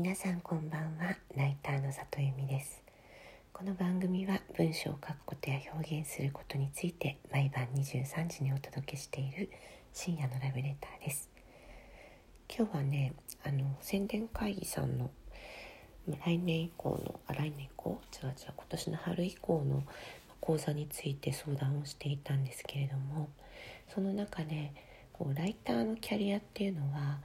皆さんこんばんは。ライターの里由美です。この番組は文章を書くことや表現することについて毎晩23時にお届けしている深夜のラブレターです。今日はねあの宣伝会議さんの来年以降のあ来年以降？違う違う今年の春以降の講座について相談をしていたんですけれどもその中でこうライターのキャリアっていうのは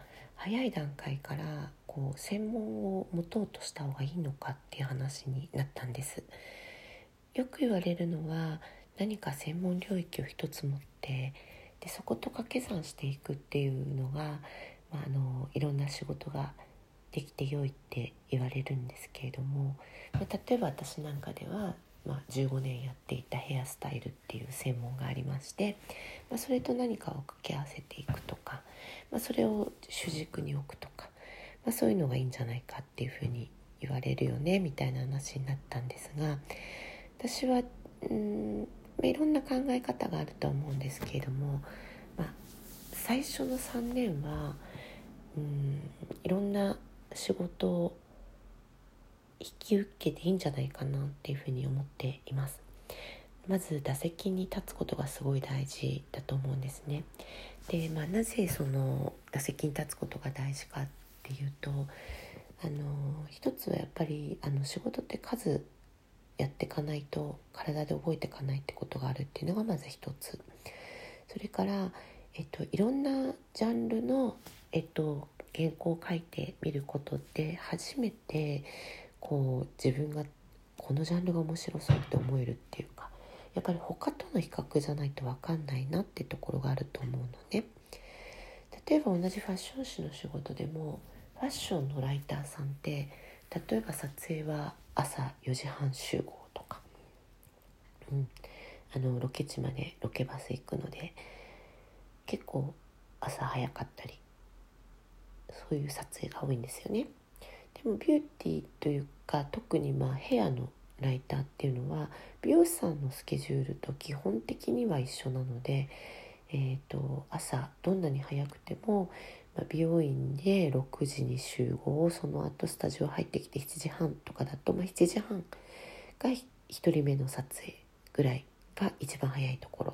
早い段階からこう専門を持とうとした方がいいのかっていう話になったんです。よく言われるのは何か専門領域を一つ持ってでそこと掛け算していくっていうのが、まあ、あのいろんな仕事ができて良いって言われるんですけれども、まあ、例えば私なんかではまあ、15年やっていたヘアスタイルっていう専門がありまして、まあ、それと何かを掛け合わせていくとか、まあ、それを主軸に置くとか、まあ、そういうのがいいんじゃないかっていうふうに言われるよねみたいな話になったんですが私はうんいろんな考え方があると思うんですけれども、まあ、最初の3年はうんいろんな仕事を引き受けていいんじゃないかなっていうふうに思っています。まず打席に立つことがすごい大事だと思うんですね。で、まあ、なぜその打席に立つことが大事かっていうとあの一つはやっぱりあの仕事って数やっていかないと体で覚えていかないってことがあるっていうのがまず一つ。それから、えっと、いろんなジャンルの、えっと、原稿を書いてみることって初めてこう自分がこのジャンルが面白そうって思えるっていうかやっぱり他との比較じゃないと分かんないなってところがあると思うのね。例えば同じファッション誌の仕事でもファッションのライターさんって例えば撮影は朝4時半集合とか、うん、あのロケ地までロケバス行くので結構朝早かったりそういう撮影が多いんですよね。でもビューティーというか特にまあヘアのライターっていうのは美容師さんのスケジュールと基本的には一緒なので、えーと、朝どんなに早くても、まあ、美容院で6時に集合その後スタジオ入ってきて7時半とかだと、まあ、7時半が1人目の撮影ぐらいが一番早いところ。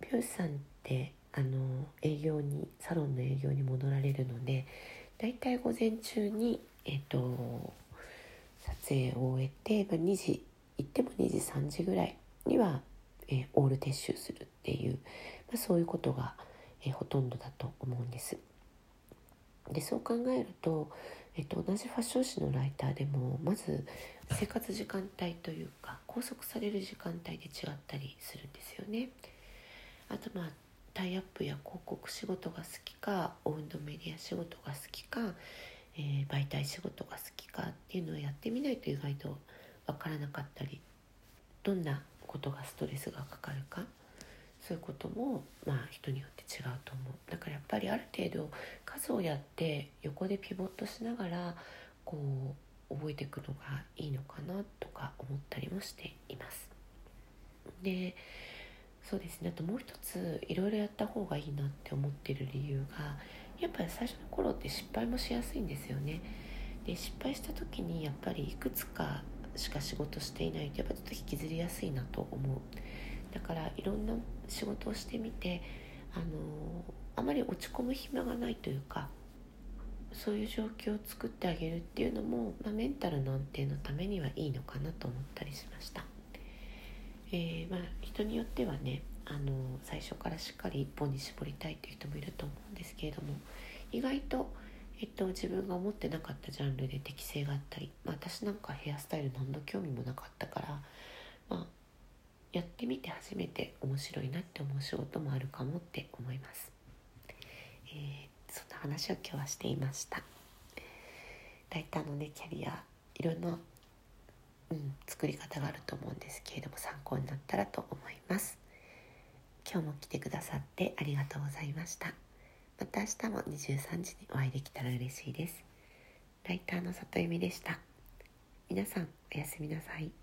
美容師さんってあの営業にサロンの営業に戻られるのでだいたい午前中にえっ、と撮影を終えて、まあ、2時行っても2時3時ぐらいには、えー、オール撤収するっていう、まあ、そういうことが、えー、ほとんどだと思うんです。でそう考えると、えっと、同じファッション誌のライターでもまず生活時間帯というか拘束される時間帯で違ったりするんですよね。あとまあタイアップや広告仕事が好きかオウンドメディア仕事が好きかえー、媒体仕事が好きかっていうのをやってみないと意外と分からなかったりどんなことがストレスがかかるかそういうこともまあ人によって違うと思うだからやっぱりある程度数をやって横でピボットしながらこう覚えていくのがいいのかなとか思ったりもしています。でそうですね。あともう一ついろいろやった方がいいなって思ってる理由がやっぱり最初の頃って失敗もしやすいんですよね。で失敗した時にやっぱりいくつかしか仕事していないとやっぱちょっと引きずりやすいなと思う。だからいろんな仕事をしてみてあのあまり落ち込む暇がないというかそういう状況を作ってあげるっていうのも、まあ、メンタルの安定のためにはいいのかなと思ったりしました、えー、まあ、人によってはねあの最初からしっかり一本に絞りたいという人もいると思うんですけれども意外と、えっと、自分が思ってなかったジャンルで適性があったり、まあ、私なんかヘアスタイル何の興味もなかったから、まあ、やってみて初めて面白いなって思う仕事もあるかもって思います。えー、そんな話を今日はしていました。ライターのねキャリアいろんな、うん、作り方があると思うんですけれども参考になったらと思います。今日も来てくださってありがとうございました。また明日も23時にお会いできたら嬉しいです。ライターの里由美でした。皆さんおやすみなさい。